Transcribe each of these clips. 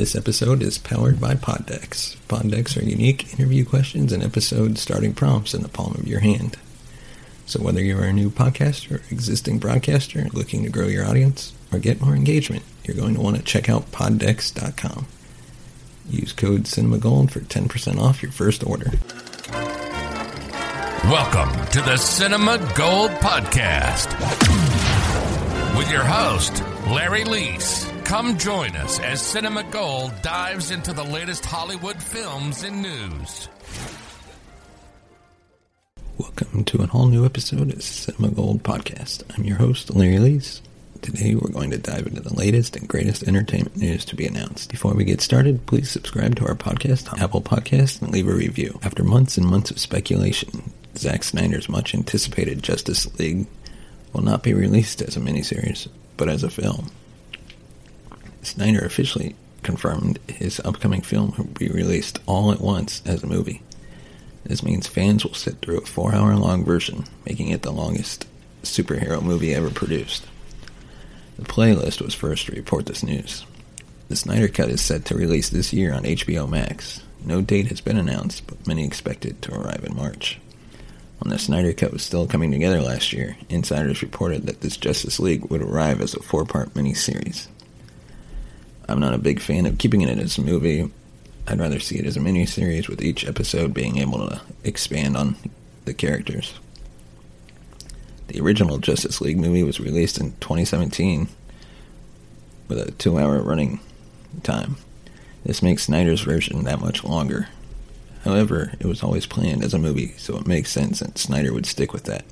This episode is powered by PodDecks. PodDecks are unique interview questions and episode starting prompts in the palm of your hand. So whether you're a new podcaster, existing broadcaster, looking to grow your audience, or get more engagement, you're going to want to check out poddecks.com. Use code CinemaGold for 10% off your first order. Welcome to the Cinema Gold Podcast with your host, Larry Leese. Come join us as Cinema Gold dives into the latest Hollywood films and news. Welcome to an all new episode of Cinema Gold Podcast. I'm your host, Larry Leese. Today we're going to dive into the latest and greatest entertainment news to be announced. Before we get started, please subscribe to our podcast on Apple Podcasts and leave a review. After months and months of speculation, Zack Snyder's much anticipated Justice League will not be released as a miniseries, but as a film. Snyder officially confirmed his upcoming film will be released all at once as a movie. This means fans will sit through a four hour long version, making it the longest superhero movie ever produced. The playlist was first to report this news. The Snyder Cut is set to release this year on HBO Max. No date has been announced, but many expect it to arrive in March. When the Snyder Cut was still coming together last year, insiders reported that this Justice League would arrive as a four part miniseries. I'm not a big fan of keeping it as a movie. I'd rather see it as a miniseries with each episode being able to expand on the characters. The original Justice League movie was released in 2017 with a two hour running time. This makes Snyder's version that much longer. However, it was always planned as a movie, so it makes sense that Snyder would stick with that.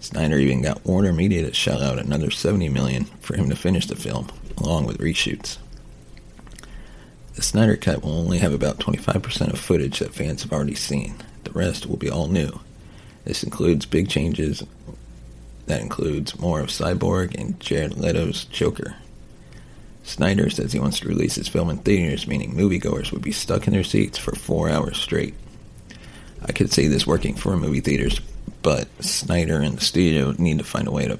Snyder even got Warner Media to shell out another 70 million for him to finish the film, along with reshoots. The Snyder Cut will only have about 25% of footage that fans have already seen. The rest will be all new. This includes big changes that includes more of Cyborg and Jared Leto's Joker. Snyder says he wants to release his film in theaters, meaning moviegoers would be stuck in their seats for four hours straight. I could see this working for movie theaters, but Snyder and the studio need to find a way to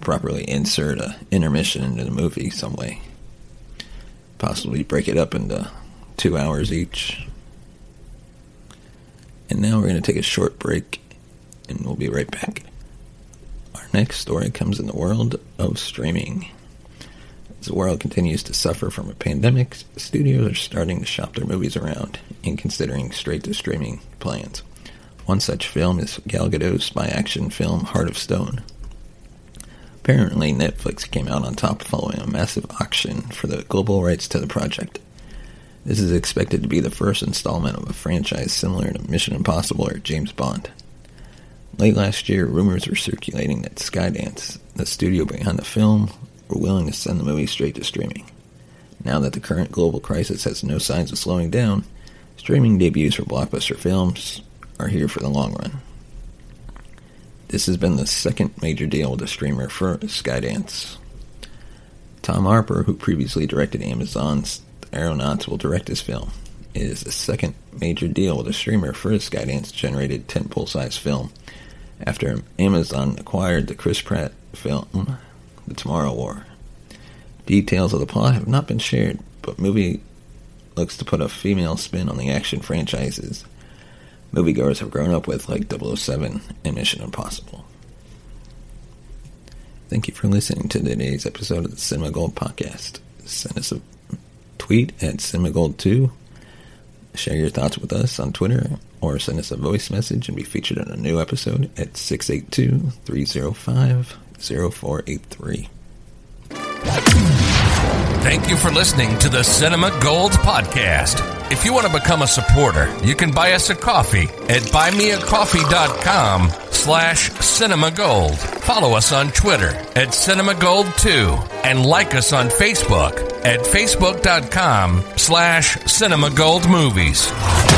properly insert a intermission into the movie some way. Possibly break it up into two hours each. And now we're going to take a short break, and we'll be right back. Our next story comes in the world of streaming. As the world continues to suffer from a pandemic, studios are starting to shop their movies around and considering straight to streaming plans. One such film is Gal Gadot's spy action film Heart of Stone. Apparently, Netflix came out on top following a massive auction for the global rights to the project. This is expected to be the first installment of a franchise similar to Mission Impossible or James Bond. Late last year, rumors were circulating that Skydance, the studio behind the film, were willing to send the movie straight to streaming. Now that the current global crisis has no signs of slowing down, streaming debuts for blockbuster films are here for the long run. This has been the second major deal with a streamer for Skydance. Tom Harper, who previously directed Amazon's Aeronauts, will direct this film. It is the second major deal with a streamer for a Skydance generated tentpole sized film after Amazon acquired the Chris Pratt film, The Tomorrow War. Details of the plot have not been shared, but movie looks to put a female spin on the action franchises moviegoers have grown up with, like 007 and Mission Impossible. Thank you for listening to today's episode of the Cinema Gold podcast. Send us a tweet at CinemaGold2. Share your thoughts with us on Twitter or send us a voice message and be featured in a new episode at 682 305 0483. Thank you for listening to the Cinema Gold Podcast. If you want to become a supporter, you can buy us a coffee at buymeacoffee.com slash cinemagold. Follow us on Twitter at cinemagold2 and like us on Facebook at facebook.com slash cinemagoldmovies.